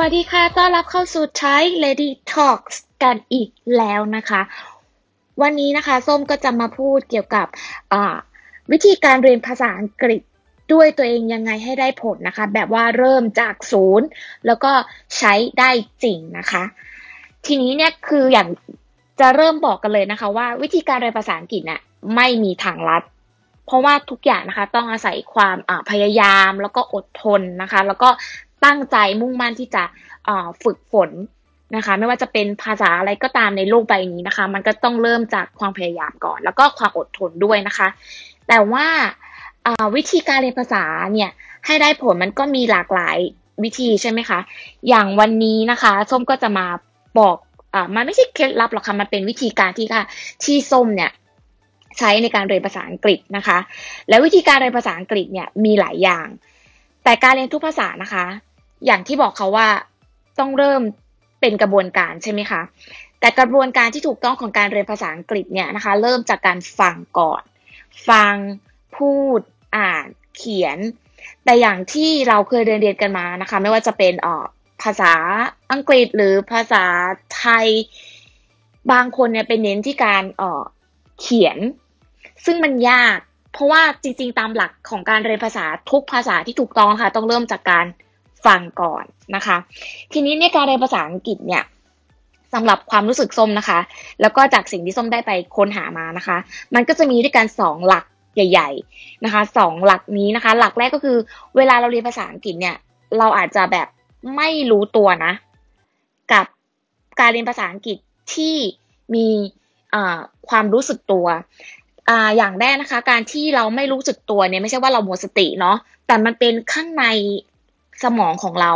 วัสดีค่ะ ต้อนรับเข้าสู่ Thai Lady Talks กันอีกแล้วนะคะ วันนี้นะคะส้มก็จะมาพูดเกี่ยวกับวิธีการเรียนภาษาอังกฤษด้วยตัวเองยังไงให้ได้ผลนะคะ แบบว่าเริ่มจากศูนย์ แล้วก็ใช้ได้จริงนะคะ ทีนี้เนี่ยคืออย่างจะเริ่มบอกกันเลยนะคะ ว่าวิธีการเรียนภาษาอังกฤษเนี่ยไม่มีทางลัด เพราะว่าทุกอย่างนะคะ ต้องอาศัยความพยายามแล้วก็อดทนนะคะ แล้วก็ ตั้งใจมุ่งมั่นที่จะฝึกฝนนะคะ ไม่ว่าจะเป็นภาษาอะไรก็ตามในโลกใบนี้นะคะ มันก็ต้องเริ่มจากความพยายามก่อน แล้วก็ความอดทนด้วยนะคะ แต่ว่าวิธีการเรียนภาษาเนี่ยให้ได้ผลมันก็มีหลากหลายวิธีใช่ไหมคะ อย่างวันนี้นะคะ ส้มก็จะมาบอกอ่ามันไม่ใช่เคล็ดลับหรอกค่ะมันเป็นวิธีการที่ค่ะที่ส้มเนี่ยใช้ในการเรียนภาษาอังกฤษนะคะ และวิธีการเรียนภาษาอังกฤษเนี่ยมีหลายอย่าง แต่การเรียนทุกภาษานะคะ อย่างที่บอกเขาว่าต้องเริ่มเป็นกระบวนการใช่ไหมคะแต่กระบวนการที่ถูกต้องของการเรียนภาษาอังกฤษเนี่ยนะคะ เริ่มจากการฟังก่อน ฟังพูด อ่าน เขียน แต่อย่างที่เราเคยเรียนเรียนกันมานะคะ ไม่ว่าจะเป็นออภาษาอังกฤษหรือภาษาไทย บางคนเนี่ยเป็นเน้นที่การเออเขียน ซึ่งมันยาก เพราะว่าจริงๆ ตามหลักของการเรียนภาษาทุกภาษาที่ถูกต้องค่ะ ต้องเริ่มจากการ ฟังก่อนนะคะ ทีนี้ในการเรียนภาษาอังกฤษเนี่ยสำหรับความรู้สึกส้มนะคะ แล้วก็จากสิ่งที่ส้มได้ไปค้นหามานะคะ มันก็จะมีด้วยกันสองหลักใหญ่ ๆนะคะสองหลักนี้นะคะ หลักแรกก็คือเวลาเราเรียนภาษาอังกฤษเนี่ย เราอาจจะแบบไม่รู้ตัวนะ กับการเรียนภาษาอังกฤษที่มีความรู้สึกตัวออย่างแรกนะคะ การที่เราไม่รู้สึกตัวเนี่ยไม่ใช่ว่าเราหมดสติเนาะแต่มันเป็นข้างใน สมองของเรา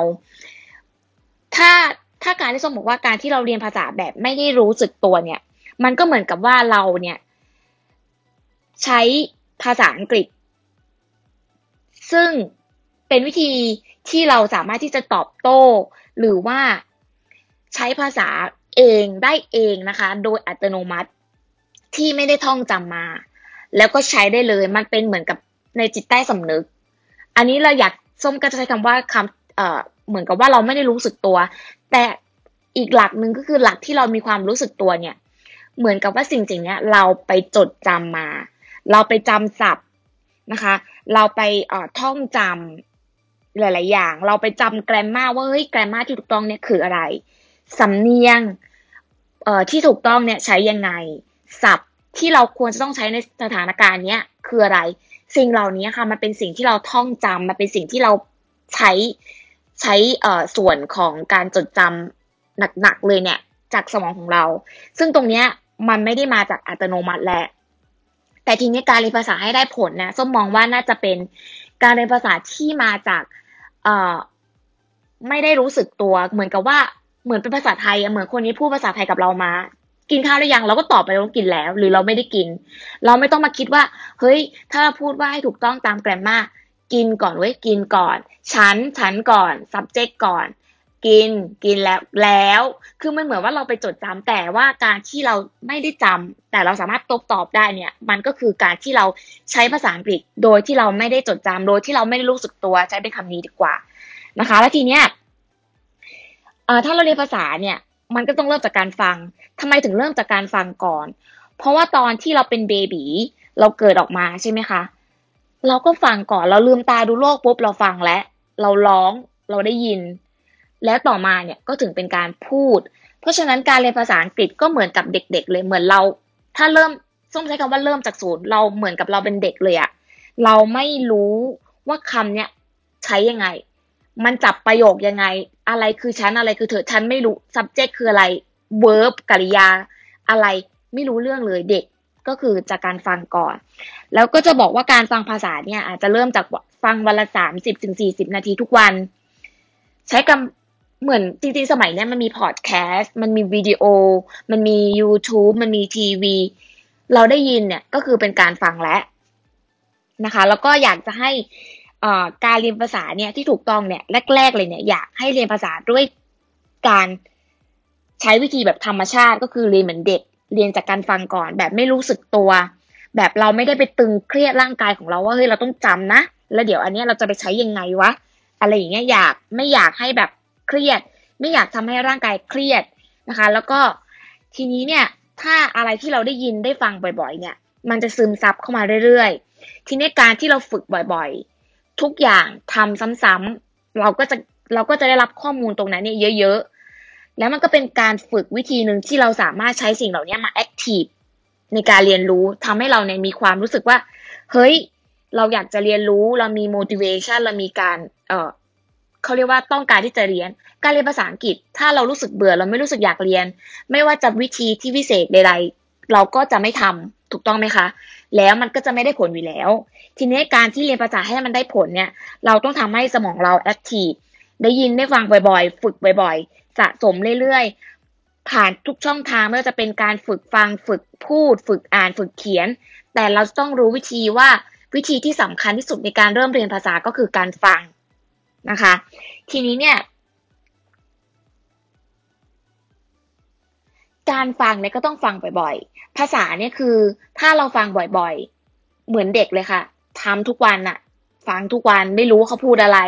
ถ้าถ้าการที่ส้มบอกว่าการที่เราเรียนภาษาแบบไม่ได้รู้สึกตัวเนี่ย มันก็เหมือนกับว่าเราเนี่ย ใช้ภาษาอังกฤษ ซึ่งเป็นวิธีที่เราสามารถที่จะตอบโต้ หรือว่าใช้ภาษาเองได้เองนะคะ โดยอัตโนมัติที่ไม่ได้ท่องจำมา แล้วก็ใช้ได้เลย มันเป็นเหมือนกับในจิตใต้สำนึก อันนี้เราอยาก ส้มก็จะใช้คำว่าคำเอ่อเหมือนกับว่าเราไม่ได้รู้สึกตัว แต่อีกหลักหนึ่งก็คือหลักที่เรามีความรู้สึกตัวเนี่ย เหมือนกับว่าสิ่งสิ่งนี้เราไปจดจำมา เราไปจำศัพท์นะคะ เราไปเอ่อท่องจำหลาย ๆ อย่าง เราไปจำแกรมมาว่าเฮ้ยแกรมมาที่ถูกต้องเนี่ยคืออะไรสำเนียงเอ่อที่ถูกต้องเนี่ยใช้ยังไงศัพท์ที่เราควรจะต้องใช้ในสถานการณ์เนี้ยคืออะไร สิ่งเหล่านี้ค่ะมันเป็นสิ่งที่เราท่องจำมันเป็นสิ่งที่เราใช้ใช้ส่วนของการจดจำหนักๆเลยเนี่ย จากสมองของเรา ซึ่งตรงเนี้ยมันไม่ได้มาจากอัตโนมัติแหละแต่ทีนี้การเรียนภาษาให้ได้ผลนะส้มมองว่าน่าจะเป็นการเรียนภาษาที่มาจากเอ่อไม่ได้รู้สึกตัว เหมือนกับว่าเหมือนเป็นภาษาไทยเหมือนคนนี้พูดภาษาไทยกับเรามา กินข้าวหรือยังเราก็ตอบไปว่ากินแล้ว หรือเราไม่ได้กิน เราไม่ต้องมาคิดว่า เฮ้ย ถ้าพูดว่าให้ถูกต้องตามแกรมมากินก่อนเว้ยกินก่อน ฉันฉันก่อน subject ก่อน กินกินแล้วแล้ว คือมันเหมือนว่าเราไปจดจำแต่ว่าการที่เราไม่ได้จำแต่เราสามารถตบตอบได้เนี่ย มันก็คือการที่เราใช้ภาษาอังกฤษ โดยที่เราไม่ได้จดจำโดยที่เราไม่ได้รู้สึกตัวใช้เป็นคำนี้ดีกว่านะคะ แล้วทีเนี้ยถ้าเราเรียนภาษาเนี่ย มันก็ต้องเริ่มจากการฟังทำไมถึงเริ่มจากการฟังก่อน เพราะว่าตอนที่เราเป็นเบบีเราเกิดออกมาใช่ไหมคะ เราก็ฟังก่อน เราลืมตาดูโลกปุ๊บเราฟังแล้วเราร้องเราได้ยิน แล้วต่อมาเนี่ยก็ถึงเป็นการพูด เพราะฉะนั้นการเรียนภาษาอังกฤษก็เหมือนกับเด็ก ๆ เลยเหมือนเรา ถ้าเริ่มส้มใช้คำว่าเริ่มจากศูนย์เราเหมือนกับเราเป็นเด็กเลยอะเราไม่รู้ว่าคำเนี้ยใช้ยังไง มันจับประโยคยังไง อะไรคือฉันอะไรคือเธอฉันไม่รู้ subject คืออะไร verb กริยา อะไรไม่รู้เรื่องเลยเด็กก็คือจากการฟังก่อน แล้วก็จะบอกว่าการฟังภาษาเนี่ย อาจจะเริ่มจากฟังวันละสามสิบถึงสี่สิบนาทีทุกวัน ใช้กำเหมือนจริงๆสมัยนี้มันมีพอดแคสต์มันมีวิดีโอ มันมี YouTube มันมีทีวี เราได้ยินเนี่ยก็คือเป็นการฟังแล้วนะคะ แล้วก็อยากจะให้ การเรียนภาษาเนี่ยที่ถูกต้องเนี่ยแรก ๆ เลยเนี่ยอยากให้เรียนภาษาด้วยการใช้วิธีแบบธรรมชาติก็คือเรียนเหมือนเด็ก เรียนจากการฟังก่อน แบบไม่รู้สึกตัว แบบเราไม่ได้ไปตึงเครียดร่างกายของเราว่าเฮ้ยเราต้องจำนะ แล้วเดี๋ยวอันนี้เราจะไปใช้ยังไงวะอะไรอย่างเงี้ยอยากไม่อยากให้แบบเครียด ไม่อยากทำให้ร่างกายเครียดนะคะ แล้วก็ทีนี้เนี่ยถ้าอะไรที่เราได้ยินได้ฟังบ่อย ๆ เนี่ย มันจะซึมซับเข้ามาเรื่อยๆ ทีนี้การที่เราฝึกบ่อยๆ ทุกอย่างทำซ้ำๆเราก็จะเราก็จะได้รับข้อมูลตรงนั้นเนี่ยเยอะ ๆ แล้วมันก็เป็นการฝึกวิธีหนึ่งที่เราสามารถใช้สิ่งเหล่านี้มาแอคทีฟในการเรียนรู้ทำให้เราเนี่ยมีความรู้สึกว่า เฮ้ย เราอยากจะเรียนรู้เรามี motivation เรามีการเออเขาเรียกว่าต้องการที่จะเรียน การเรียนภาษาอังกฤษ ถ้าเรารู้สึกเบื่อเราไม่รู้สึกอยากเรียน ไม่ว่าจะวิธีที่พิเศษใดๆเราก็จะไม่ทำถูกต้องไหมคะ แล้วมันก็จะไม่ได้ผลอยู่แล้ว ทีนี้การที่เรียนภาษาให้มันได้ผลเนี่ย เราต้องทำให้สมองเราแอคทีฟได้ยินได้ฟังบ่อยๆ ฝึกบ่อยๆ สะสมเรื่อยๆ ผ่านทุกช่องทางไม่ว่าจะเป็นการฝึกฟังฝึกพูด ฝึกอ่านฝึกเขียน แต่เราต้องรู้วิธีว่าวิธีที่สำคัญที่สุดในการเริ่มเรียนภาษาก็คือการฟังนะคะ ทีนี้เนี่ยการฟังเนี่ยก็ต้องฟังบ่อยๆ ภาษาเนี่ยคือ ถ้าเราฟังบ่อยๆ เหมือนเด็กเลยค่ะทำทุกวันอะฟังทุกวันไม่รู้เขาพูดอะไร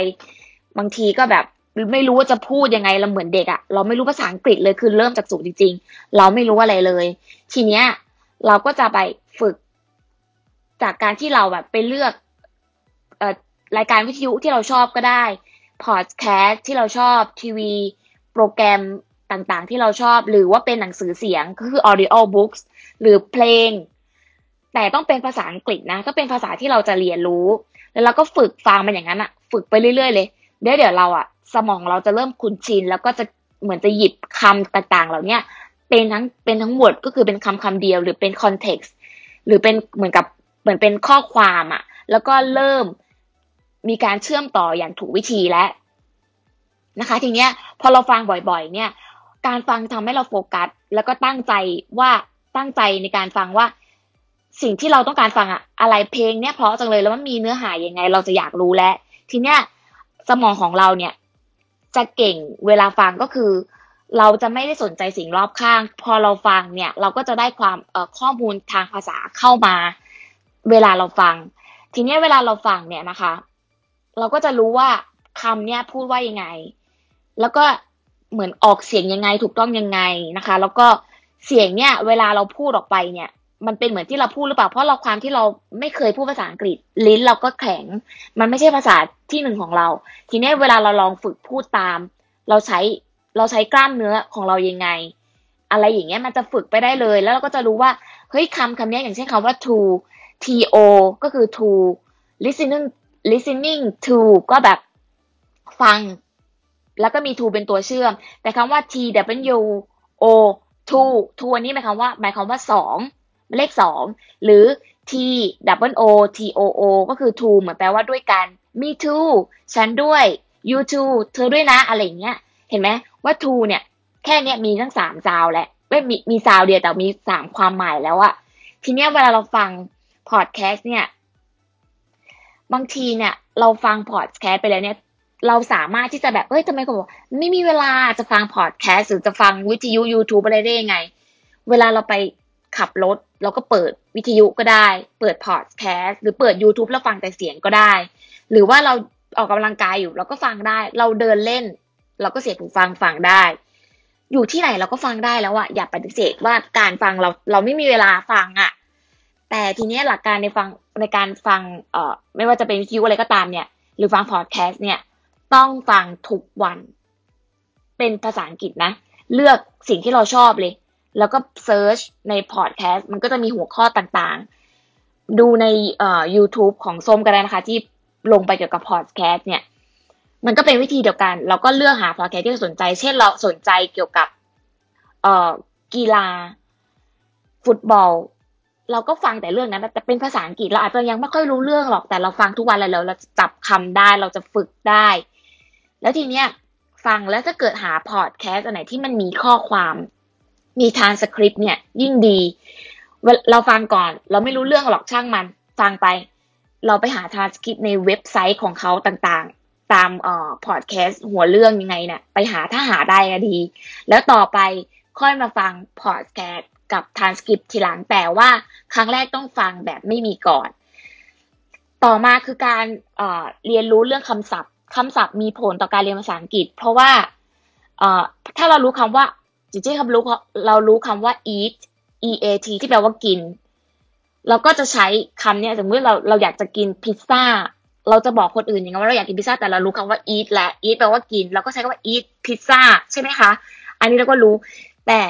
บางทีก็แบบไม่รู้ว่าจะพูดยังไงเราเหมือนเด็กอะเราไม่รู้ภาษาอังกฤษเลยคือเริ่มจากศูนย์จริง ๆ เราไม่รู้อะไรเลย ทีเนี้ย เราก็จะไปฝึก จากการที่เราแบบไปเลือกเอ่อรายการวิทยุที่เราชอบก็ได้พอดแคสต์ที่เราชอบทีวี โปรแกรมต่างๆ ที่เราชอบ หรือว่าเป็นหนังสือเสียงก็คือ audio books หรือเพลง แต่ต้องเป็นภาษาอังกฤษนะ ก็เป็นภาษาที่เราจะเรียนรู้ แล้วเราก็ฝึกฟังมันอย่างนั้นอะฝึกไปเรื่อยๆเลยเดี๋ยวเดี๋ยวเราอะสมองเราจะเริ่มคุ้นชินแล้วก็จะเหมือนจะหยิบคำต่างๆ เหล่านี้เป็นทั้งเป็นทั้งหมดก็คือเป็นคำคำเดียว หรือเป็นคอนเท็กซ์หรือเป็นเหมือนกับเหมือนเป็นข้อความอะแล้วก็เริ่มมีการเชื่อมต่ออย่างถูกวิธีแล้วนะคะ ทีเนี้ยพอเราฟังบ่อยๆ เนี่ย การฟังทำให้เราโฟกัส แล้วก็ตั้งใจว่า ตั้งใจในการฟังว่า สิ่งที่เราต้องการฟังอะอะไรเพลงเนี้ยเพราะจังเลยแล้วมันมีเนื้อหายังไง เราจะอยากรู้แล้วทีเนี้ยสมองของเราเนี่ย จะเก่งเวลาฟังก็คือ เราจะไม่ได้สนใจสิ่งรอบข้าง พอเราฟังเนี่ย เราก็จะได้ความข้อมูลทางภาษาเข้ามา เวลาเราฟัง ทีเนี้ยเวลาเราฟังเนี่ยนะคะ เราก็จะรู้ว่าคำเนี่ยพูดว่ายังไง แล้วก็เหมือนออกเสียงยังไงถูกต้องยังไงนะคะ แล้วก็ เสียงเนี่ย เวลาเราพูดออกไปเนี่ย มันเป็นเหมือนที่เราพูดหรือเปล่า เพราะเราความที่เราไม่เคยพูดภาษาอังกฤษ ลิ้นเราก็แข็ง มันไม่ใช่ภาษาที่หนึ่งของเรา ทีนี้เวลาเราลองฝึกพูดตาม เราใช้เราใช้กล้ามเนื้อของเรายังไง อะไรอย่างเงี้ยมันจะฝึกไปได้เลย แล้วเราก็จะรู้ว่าเฮ้ยคำคำนี้อย่างเช่นคำว่า to to ก็คือ to listening listening to ก็แบบฟัง แล้วก็มี to เป็นตัวเชื่อม แต่คำว่า t w o to to อันนี้หมายความว่าหมายความว่าสองเลขสองหรือ t double o t o o ก็คือ to เหมือนแปลว่าด้วยกัน me too ฉันด้วย you too เธอด้วยนะอะไรเงี้ย เห็นไหมว่า to เนี่ย แค่เนี้ยมีทั้งสามซาวแหละไม่มีมีซาวเดียวแต่มีสามความหมายแล้วอะทีเนี้ยเวลาเราฟังพอดแคสต์เนี่ย บางทีเนี่ย เราฟังพอดแคสต์ไปแล้วเนี่ย เราสามารถที่จะแบบเอ้ยทำไมคนบอกไม่มีเวลาจะฟังพอดแคสต์หรือจะฟังวิทยุ YouTube อะไรได้ยังไง เวลาเราไปขับรถเราก็เปิดวิทยุก็ได้ เปิดพอดแคสต์หรือเปิด YouTube แล้วฟังแต่เสียงก็ได้ หรือว่าเราออกกำลังกายอยู่เราก็ฟังได้ เราเดินเล่น เราก็เสียบหูฟังฟังได้ อยู่ที่ไหนเราก็ฟังได้แล้วอะอย่าปฏิเสธว่าการฟังเราเราไม่มีเวลาฟังอะแต่ทีนี้หลักการในฟังในการฟังเอ่อไม่ว่าจะเป็นวิทยุอะไรก็ตามเนี่ย หรือฟังพอดแคสต์เนี่ย ต้องฟังทุกวัน เป็นภาษาอังกฤษนะ เลือกสิ่งที่เราชอบเลย แล้วก็เซิร์ชในพอดแคสต์มันก็จะมีหัวข้อต่างๆ ดูในเอ่อ YouTube ของส้มก็ได้นะคะ ที่ลงไปเกี่ยวกับพอดแคสต์เนี่ย มันก็เป็นวิธีเดียวกัน เราก็เลือกหาพอดแคสต์ที่เราสนใจ เช่นเราสนใจเกี่ยวกับเอ่อกีฬา ฟุตบอล เราก็ฟังแต่เรื่องนั้นแต่เป็นภาษาอังกฤษเราอาจจะยังไม่ค่อยรู้เรื่องหรอกแต่เราฟังทุกวันแล้วเราจะจับคำได้ เราจะฝึกได้ แล้วทีเนี้ยฟังแล้วถ้าเกิดหาพอดแคสต์อันไหนที่มันมีข้อความมีทานสคริปต์เนี่ยยิ่งดี เราฟังก่อน เราไม่รู้เรื่องหรอกช่างมัน ฟังไป เราไปหาทานสคริปต์ในเว็บไซต์ของเขาต่างๆ ตามเอ่อพอดแคสต์หัวเรื่องยังไงเนี่ยไปหาถ้าหาได้ก็ดี แล้วต่อไปค่อยมาฟังพอดแคสต์กับทานสคริปต์ทีหลังแต่ว่าครั้งแรกต้องฟังแบบไม่มีก่อน ต่อมาคือการเเรียนรู้เรื่องคำศัพท์ คำศัพท์มีผลต่อการเรียนภาษาอังกฤษ เพราะว่าเอ่อถ้าเรารู้คำว่าจริงๆคำรู้เรารู้คำว่า eat e a t ที่แปลว่ากิน เราก็จะใช้คำเนี้ยสมมติเราเราอยากจะกินพิซซ่าเราจะบอกคนอื่นอย่างเงี้ยว่าเราอยากกินพิซซ่าแต่เรารู้คำว่า eat และ eat แปลว่ากิน เราก็ใช้คำว่า eat พิซซ่าใช่ไหมคะ อันนี้เราก็รู้ แต่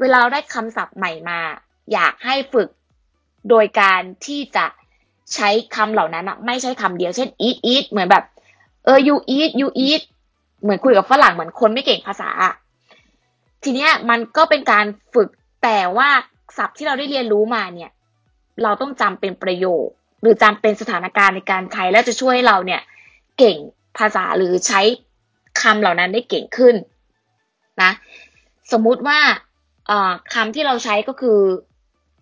เวลาเราได้คำศัพท์ใหม่มา อยากให้ฝึกโดยการที่จะใช้คำเหล่านั้นไม่ใช่คำเดียว เช่น eat eat เหมือนแบบ เออ you eat you eat เหมือนคุยกับฝรั่งเหมือนคนไม่เก่งภาษา ทีเนี้ยมันก็เป็นการฝึกแต่ว่าศัพท์ที่เราได้เรียนรู้มาเนี่ย เราต้องจำเป็นประโยค หรือจำเป็นสถานการณ์ในการใช้แล้วจะช่วยให้เราเนี่ยเก่งภาษาหรือใช้คำเหล่านั้นได้เก่งขึ้นนะ สมมุติว่าคำที่เราใช้ก็คือ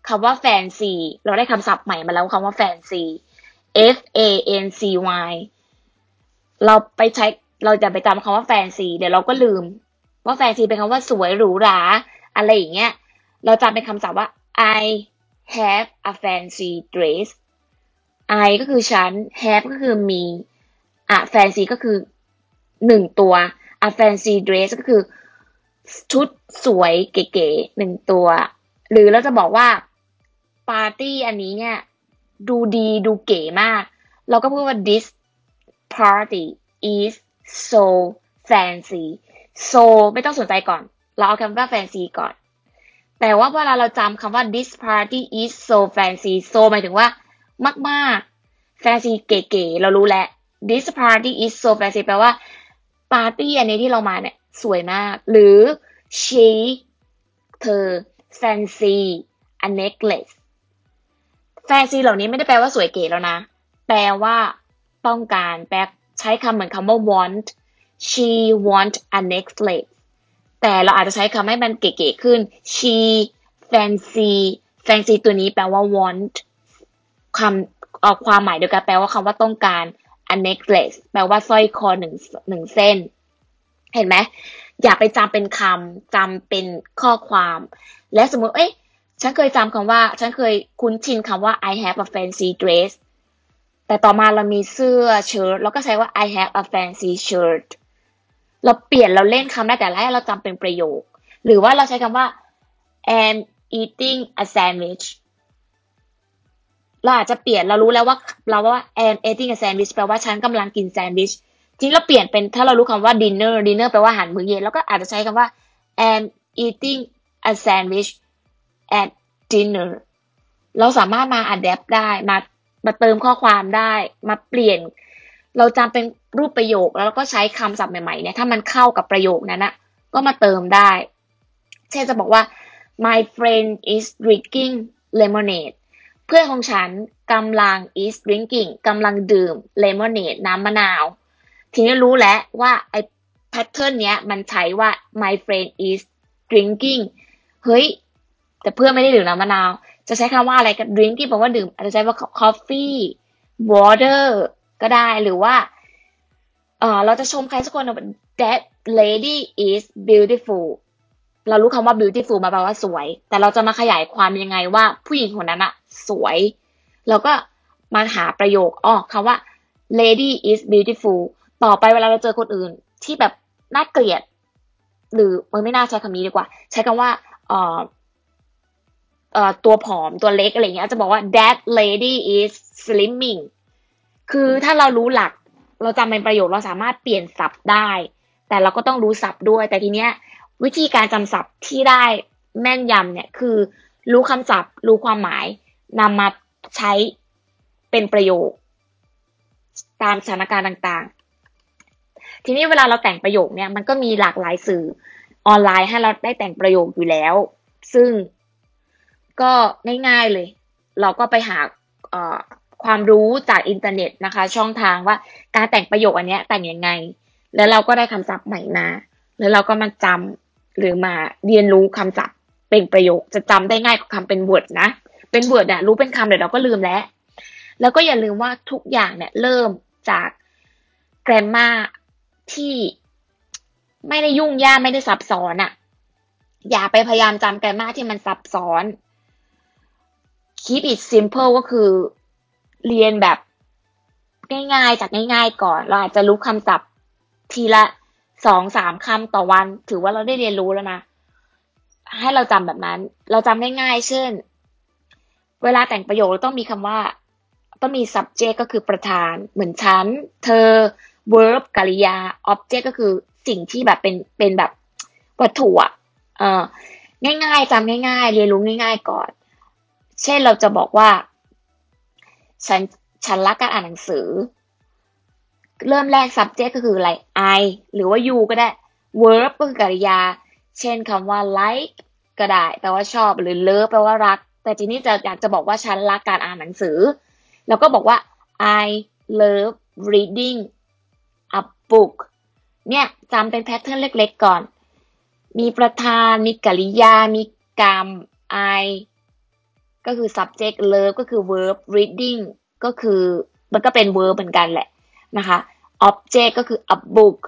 คำว่าแฟนซีเราได้คำศัพท์ใหม่มาแล้วคำว่าแฟนซี F A N C Y เราไปใช้เราจะไปจำคำว่าแฟนซีเดี๋ยวเราก็ลืม ว่าแฟนซีเป็นคำว่าสวยหรูหราอะไรอย่างเงี้ย เราจำเป็นคำศัพท์ว่า I have a fancy dress I ก็คือฉัน have ก็คือมีอะ fancy ก็คือหนึ่งตัว a fancy dress ก็คือ ชุดสวยเก๋ๆหนึ่งตัว หรือเราจะบอกว่าปาร์ตี้อันนี้เนี่ย ดูดีดูเก๋มาก เราก็พูดว่า this party is so fancy so ไม่ต้องสนใจก่อน เราเอาคำว่า fancy ก่อน แต่ว่าเวลาเราจำคำว่า this party is so fancy so หมายถึงว่ามากๆ fancy เก๋ๆ เรารู้แล้ว this party is so fancy แปลว่าปาร์ตี้อันนี้ที่เรามาเนี่ยสวยมาก หรือ she เธอ fancy a necklace แฟนซีเหล่านี้ไม่ได้แปลว่าสวยเก๋แล้วนะ แปลว่า ต้องการแปลใช้คำเหมือนคำว่า want she want a necklace แต่เราอาจจะใช้คำให้มันเก๋ๆขึ้น she fancy fancy ตัวนี้แปลว่า want คำออกความหมายเดียวกันแปลว่าคำว่าต้องการ a necklace แปลว่าสร้อยคอหนึ่งหนึ่งเส้น เห็นไหมอย่าไปจำเป็นคำจำเป็นข้อความ และสมมติเอ้ยฉันเคยจำคำว่า ฉันเคยคุ้นชินคำว่า I have a fancy dress แต่ต่อมาเรามีเสื้อเชิ้ตเราก็ใช้ว่า I have a fancy shirt เราเปลี่ยนเราเล่นคำได้แต่แรกเราจำเป็นประโยค หรือว่าเราใช้คำว่า am eating a sandwich เราอาจจะเปลี่ยนเรารู้แล้วว่าเราว่า am eating a sandwich แปลว่าฉันกำลังกินแซนด์วิชจริงเราเปลี่ยนเป็นถ้าเรารู้คำว่า dinner dinner แปลว่าอาหารมื้อเย็น แล้วก็อาจจะใช้คำว่า am eating a sandwich at dinner เราสามารถมา adapt ได้มา มาเติมข้อความได้ มาเปลี่ยน เราจำเป็นรูปประโยคแล้วก็ใช้คำศัพท์ใหม่ๆเนี่ยถ้ามันเข้ากับประโยคนั้นนะก็มาเติมได้ เช่นจะบอกว่า my friend is drinking lemonade เพื่อนของฉันกำลัง is drinking กำลังดื่ม lemonade น้ำมะนาว ทีนี้รู้แล้วว่าไอ้ pattern เนี้ยมันใช้ว่า my friend is drinking เฮ้ย แต่เพื่อนไม่ได้ดื่มน้ำมะนาว จะใช้คำว่าอะไรกับ drink ที่แปลว่าดื่ม อาจจะใช้ว่า coffee water ก็ได้หรือว่าเออเราจะชมใครสักคน that lady is beautiful เรารู้คำว่า beautiful มาแปลว่าสวย แต่เราจะมาขยายความยังไงว่าผู้หญิงคนนั้นอะสวย เราก็มาหาประโยคอ๋อคำว่า lady is beautiful ต่อไปเวลาเราเจอคนอื่นที่แบบน่าเกลียด หรือมันไม่น่าใช้คำนี้ดีกว่า ใช้คำว่าเอ่อ ตัวผอมตัวเล็กอะไรเงี้ยจะบอกว่า that lady is slimming คือถ้าเรารู้หลักเราจำเป็นประโยคเราสามารถเปลี่ยนศัพท์ได้ แต่เราก็ต้องรู้ศัพท์ด้วย แต่ทีเนี้ยวิธีการจำศัพท์ที่ได้แม่นยำเนี่ยคือ รู้คำศัพท์ รู้ความหมายนำมาใช้เป็นประโยค ตามสถานการณ์ต่างๆ ทีนี้เวลาเราแต่งประโยคเนี่ยมันก็มีหลากหลายสื่อออนไลน์ให้เราได้แต่งประโยคอยู่แล้ว ซึ่ง ก็ง่ายๆเลย เราก็ไปหาความรู้จากอินเทอร์เน็ตนะคะ ช่องทางว่าการแต่งประโยคอันนี้แต่งยังไง แล้วเราก็ได้คำศัพท์ใหม่มา แล้วเราก็มาจำหรือมาเรียนรู้คำศัพท์เป็นประโยคจะจำได้ง่ายกว่าคำเป็นบทนะ เป็นบทเนี่ยรู้เป็นคำเดี๋ยวเราก็ลืมแล้ว แล้วก็อย่าลืมว่าทุกอย่างเนี่ยเริ่มจากแกรมมาที่ไม่ได้ยุ่งยากไม่ได้ซับซ้อนอะอย่าไปพยายามจำแกรมมาที่มันซับซ้อน keep it simple ก็คือเรียนแบบง่ายๆ จากง่าย ๆ ก่อน เราอาจจะรู้คำศัพท์ทีละสองสามคำต่อวัน ถือว่าเราได้เรียนรู้แล้วนะ ให้เราจำแบบนั้น เราจำง่ายๆ เช่น เวลาแต่งประโยคเราต้องมีคำว่า ต้องมี subject ก็คือประธาน เหมือนฉัน เธอ verb กริยา object ก็คือสิ่งที่แบบเป็นเป็นแบบวัตถุอะเออง่ายๆจำง่าย ๆ เรียนรู้ง่าย ๆ ก่อน เช่นเราจะบอกว่า ฉันฉันรักการอ่านหนังสือ เริ่มแรก subject ก็คืออะไร I หรือว่า you ก็ได้ verb ก็คือกริยา เช่นคำว่า like ก็ได้แปลว่าชอบหรือ love แปลว่ารัก แต่ทีนี้จะอยากจะบอกว่าฉันรักการอ่านหนังสือ แล้วก็บอกว่า I love reading a book เนี่ยจำเป็นแพทเทิร์นเล็กๆก่อน มีประธาน มีกริยา มีกรรม I ก็คือ subject love ก็คือ verb reading ก็คือมันก็เป็น verb เหมือนกันแหละนะคะ object ก็คือ a book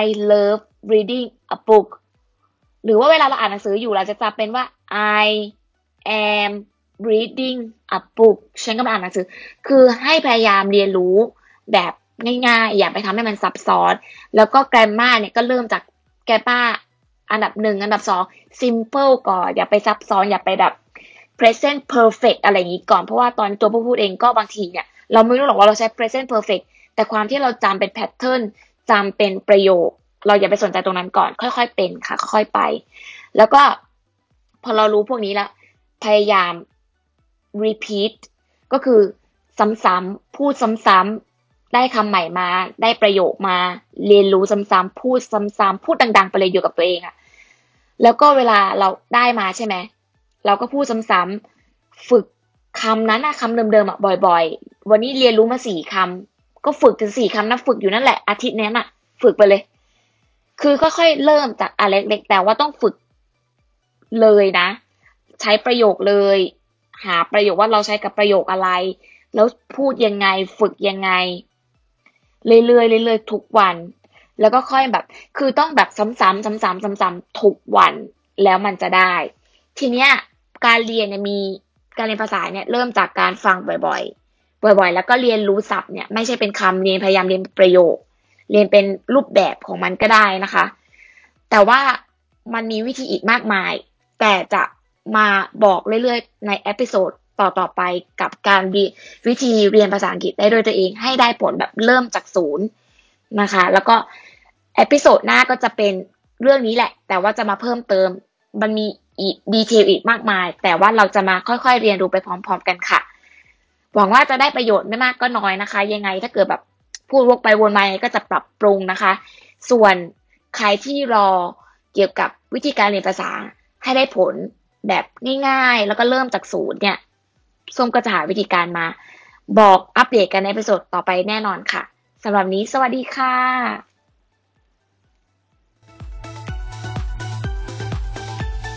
I love reading a book หรือว่าเวลาเราอ่านหนังสืออยู่เราจะจำเป็นว่า I am reading a book ฉันกำลังอ่านหนังสือ คือให้พยายามเรียนรู้แบบง่ายๆ อย่าไปทำให้มันซับซ้อน แล้วก็ grammar เนี่ยก็เริ่มจาก grammar อันดับหนึ่งอันดับสอง simple ก่อน อย่าไปซับซ้อน อย่าไปแบบ present perfect อะไรอย่างนี้ก่อน เพราะว่าตอนตัวผู้พูดเองก็บางทีเนี่ย เราไม่รู้หรอกว่าเราใช้ present perfect แต่ความที่เราจำเป็น pattern จำเป็นประโยค เราอย่าไปสนใจตรงนั้นก่อน ค่อยๆเป็นค่ะ ค่อยๆไป แล้วก็พอเรารู้พวกนี้แล้วพยายาม repeat ก็คือซ้ำๆพูดซ้ำๆได้คำใหม่มา ได้ประโยคมา เรียนรู้ซ้ำๆพูดซ้ำๆพูดดังๆ ไปเลยอยู่กับตัวเองอะแล้วก็เวลาเราได้มาใช่ไหม เราก็พูดซ้ำๆฝึกคำนั้นอะคำเดิมๆอะบ่อย ๆ วันนี้เรียนรู้มาสี่คำก็ฝึกถึงสี่คำนะฝึกอยู่นั่นแหละอาทิตย์นี้น่ะ ฝึกไปเลย คือค่อยๆเริ่มจากอะไรเล็กๆแต่ว่าต้องฝึกเลยนะ ใช้ประโยคเลย หาประโยคว่าเราใช้กับประโยคอะไร แล้วพูดยังไงฝึกยังไง เรื่อยๆเรื่อยๆทุกวัน แล้วก็ค่อยแบบ คือต้องแบบซ้ำๆซ้ำๆซ้ำๆทุกวันแล้วมันจะได้ ทีเนี้ย การเรียนเนี่ยมีการเรียนภาษาเนี่ยเริ่มจากการฟังบ่อยๆ บ่อยๆ แล้วก็เรียนรู้ศัพท์เนี่ยไม่ใช่เป็นคำเรียนพยายามเรียนประโยค เรียนเป็นรูปแบบของมันก็ได้นะคะ แต่ว่ามันมีวิธีอีกมากมาย แต่จะมาบอกเรื่อยๆ ใน episode ต่อๆไปกับการวิธีเรียนภาษาอังกฤษได้ด้วยตัวเอง ให้ได้ผลแบบเริ่มจากศูนย์นะคะ แล้วก็ episode หน้าก็จะเป็นเรื่องนี้แหละ แต่ว่าจะมาเพิ่มเติม มันมี detail อีกมากมาย แต่ว่าเราจะมาค่อยๆเรียนรู้ไปพร้อม ๆ กันค่ะ หวังว่าจะได้ประโยชน์ไม่มากก็น้อยนะคะ ยังไงถ้าเกิดแบบพูดวกไปวนมาก็จะปรับปรุงนะคะ ส่วนใครที่รอเกี่ยวกับวิธีการเรียนภาษาให้ได้ผลแบบง่ายๆ แล้วก็เริ่มจากศูนย์เนี่ยส้มก็จะหาวิธีการมา บอกอัปเดตกันใน episode ต่อไปแน่นอนค่ะสำหรับนี้สวัสดีค่ะ